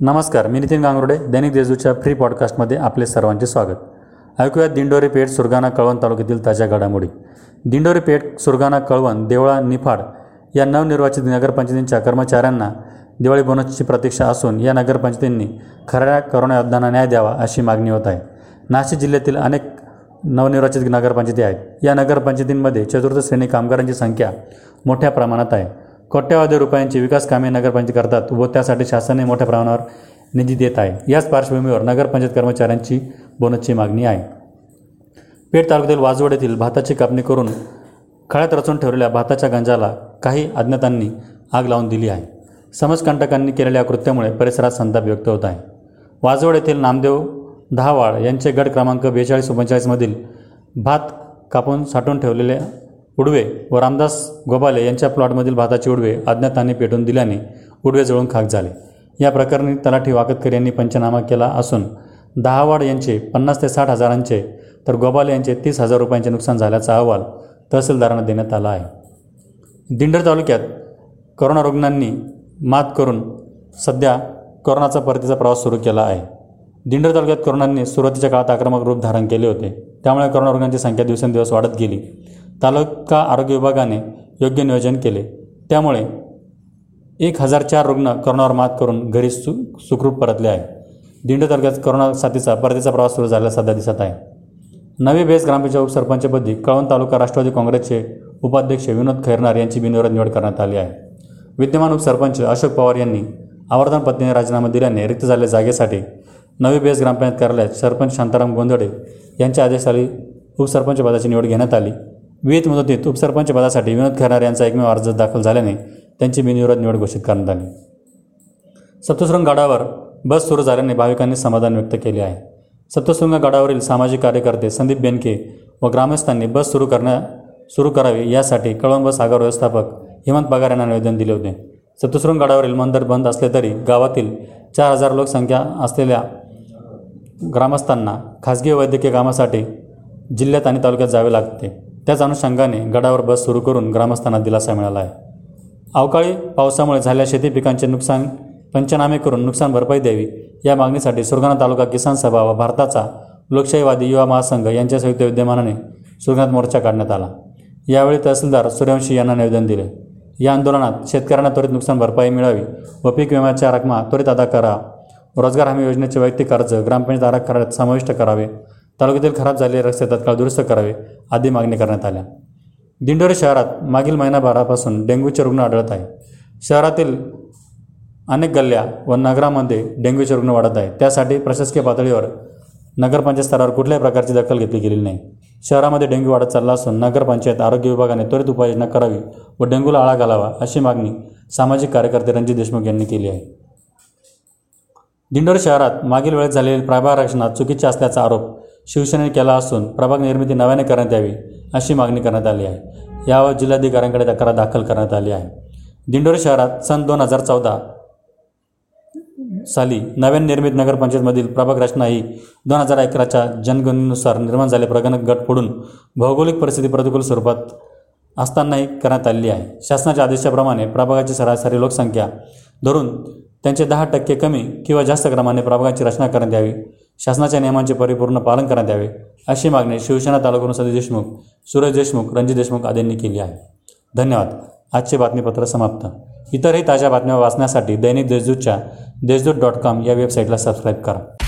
नमस्कार मी नितीन गांगरोडे दैनिक देशदूतच्या फ्री पॉडकास्टमध्ये आपले सर्वांचे स्वागत. ऐकूयात दिंडोरी पेठ सुरगाणा कळवण तालुक्यातील ताज्या घडामोडी. दिंडोरी पेठ सुरगाणा कळवण देवळा निफाड या नवनिर्वाचित नगरपंचायतींच्या कर्मचाऱ्यांना दिवाळी बोनसची प्रतीक्षा असून या नगरपंचायतींनी खऱ्या करोना योद्धांना न्याय द्यावा अशी मागणी होत आहे. नाशिक जिल्ह्यातील अनेक नवनिर्वाचित नगरपंचायती आहेत. या नगरपंचायतींमध्ये चतुर्थ श्रेणी कामगारांची संख्या मोठ्या प्रमाणात आहे. कोट्यवधी रुपयांची विकास कामे नगरपंचायत करतात व त्यासाठी शासनाने मोठ्या प्रमाणावर निधी देत आहे. याच पार्श्वभूमीवर नगरपंचायत कर्मचाऱ्यांची बोनसची मागणी आहे. पेठ तालुक्यातील वाजवड येथील भाताची कापणी करून खळ्यात रचून ठेवलेल्या भाताच्या गंजाला काही अज्ञातांनी आग लावून दिली आहे. समाजकंटकांनी केलेल्या कृत्यामुळे परिसरात संताप व्यक्त होत आहे. वाजवड येथील नामदेव दहावाळ यांचे गट क्रमांक बेचाळीस एकोणचाळीसमधील भात कापून साठवून ठेवलेले उडवे व रामदास गोबाले यांच्या प्लॉटमधील भाताचे उडवे अज्ञातांनी पेटून दिल्याने उडवे जळून खाक झाले. या प्रकरणी तलाठी वाकतकर यांनी पंचनामा केला असून दहावाड यांचे पन्नास ते साठ हजारांचे तर गोबाले यांचे तीस हजार रुपयांचे नुकसान झाल्याचा अहवाल तहसीलदारांना देण्यात आला आहे. दिंडर तालुक्यात करोना रुग्णांनी मात करून सध्या करोनाचा परतीचा प्रवास सुरू केला आहे. दिंडर तालुक्यात करोनांनी सुरुवातीच्या काळात आक्रमक रूप धारण केले होते. त्यामुळे कोरोना रुग्णांची संख्या दिवसेंदिवस वाढत गेली. तालुका आरोग्य विभागाने योग्य नियोजन केले. त्यामुळे एक हजार चार रुग्ण करोनावर मात करून घरी सु सुखरूप परतले आहे दिंड तालुक्यात करोना साथीचा परतीचा प्रवास सुरू झाल्याला सध्या दिसत आहे. नवी बेस ग्रामपंचायत उपसरपंचपदी कळवण तालुका राष्ट्रवादी काँग्रेसचे उपाध्यक्ष विनोद खैरनार यांची बिनविरोध निवड करण्यात आली आहे. विद्यमान उपसरपंच अशोक पवार यांनी आवर्तन पत्नीने राजीनामा दिल्याने रिक्त झालेल्या जागेसाठी नवी बेस ग्रामपंचायत कार्यालयात सरपंच शांताराम गोंधळे यांच्या आदेशाली उपसरपंच पदाची निवड घेण्यात आली. विहित मुदतीत उपसरपंच पदासाठी विनोद खैरनार यांचा एकमेव अर्ज दाखल झाल्याने त्यांची बिनविरोध निवड घोषित करण्यात आली. सप्तशृंग गडावर बस सुरू झाल्याने भाविकांनी समाधान व्यक्त केले आहे. सप्तशृंग गडावरील सामाजिक कार्यकर्ते संदीप बेनके व ग्रामस्थांनी बस सुरू करण्या सुरू करावी यासाठी कळवण बस आगार व्यवस्थापक हेमंत पगार यांना निवेदन दिले होते. सप्तशृंग गडावरील मंदिर बंद असले तरी गावातील चार हजार लोकसंख्या असलेल्या ग्रामस्थांना खाजगी वैद्यकीय कामासाठी जिल्ह्यात आणि तालुक्यात जावे लागते. त्याच अनुषंगाने गडावर बस सुरू करून ग्रामस्थांना दिलासा मिळाला आहे. अवकाळी पावसामुळे झालेल्या शेती पिकांचे नुकसान पंचनामे करून नुकसान भरपाई द्यावी या मागणीसाठी सुरगाणा तालुका किसान सभा व भारताचा लोकशाहीवादी युवा महासंघ यांच्या संयुक्त विद्यमानाने सुरगाणात मोर्चा काढण्यात आला. यावेळी तहसीलदार सूर्यवंशी यांना निवेदन दिले. या आंदोलनात शेतकऱ्यांना त्वरित नुकसान भरपाई मिळावी व पीक विम्याच्या रकमा त्वरित अदा करा. रोजगार हमी योजनेचे वैयक्तिक अर्ज ग्रामपंचायत आराखड्यात समाविष्ट करावे. तालुक्यातील खराब झालेले रस्ते तत्काळ दुरुस्त करावे आदी मागणी करण्यात आल्या. दिंडोरी शहरात मागील महिनाभरापासून डेंग्यूचे रुग्ण आढळत आहे शहरातील अनेक गल्ल्या व नगरामध्ये डेंग्यूचे रुग्ण वाढत आहे त्यासाठी प्रशासकीय पातळीवर नगरपंचायत स्तरावर कुठल्याही प्रकारची दखल घेतली गेली नाही. शहरामध्ये डेंग्यू वाढत चालला असून नगरपंचायत आरोग्य विभागाने त्वरित उपाययोजना करावी व डेंग्यूला आळा घालावा अशी मागणी सामाजिक कार्यकर्ते रणजित देशमुख यांनी केली आहे. दिंडोरी शहरात मागील वेळेत झालेल्या प्रभाग रक्षणात चुकीचे असल्याचा आरोप शिवसेनेने केला असून प्रभाग निर्मिती नव्याने करण्यात यावी अशी मागणी करण्यात आली आहे. यावर जिल्हाधिकाऱ्यांकडे तक्रार दाखल करण्यात आली आहे. दिंडोरी शहरात सन दोन हजार चौदा साली नव्याने निर्मित नगरपंचायतमधील प्रभाग रचना ही दोन हजार अकराच्या जनगणनेनुसार निर्माण झाले. प्रगणक गट फोडून भौगोलिक परिस्थिती प्रतिकूल स्वरूपात असतानाही करण्यात आलेली आहे. शासनाच्या आदेशाप्रमाणे प्रभागाची सरासरी लोकसंख्या धरून त्यांचे दहा टक्के कमी किंवा जास्त क्रमाने प्रभागाची रचना करण्यात यावी. शासनाच्या नियमांचे परिपूर्ण पालन करण्यात यावे अशी मागणी शिवसेना तालुका सतीश देशमुख सुरेश देशमुख रणजित देशमुख आदींनी केली आहे. धन्यवाद. आजचे बातमीपत्र समाप्त. इतरही ताज्या बातम्या वाचण्यासाठी दैनिक देशदूतच्या देशदूत डॉट कॉम या वेबसाईटला सबस्क्राईब करा.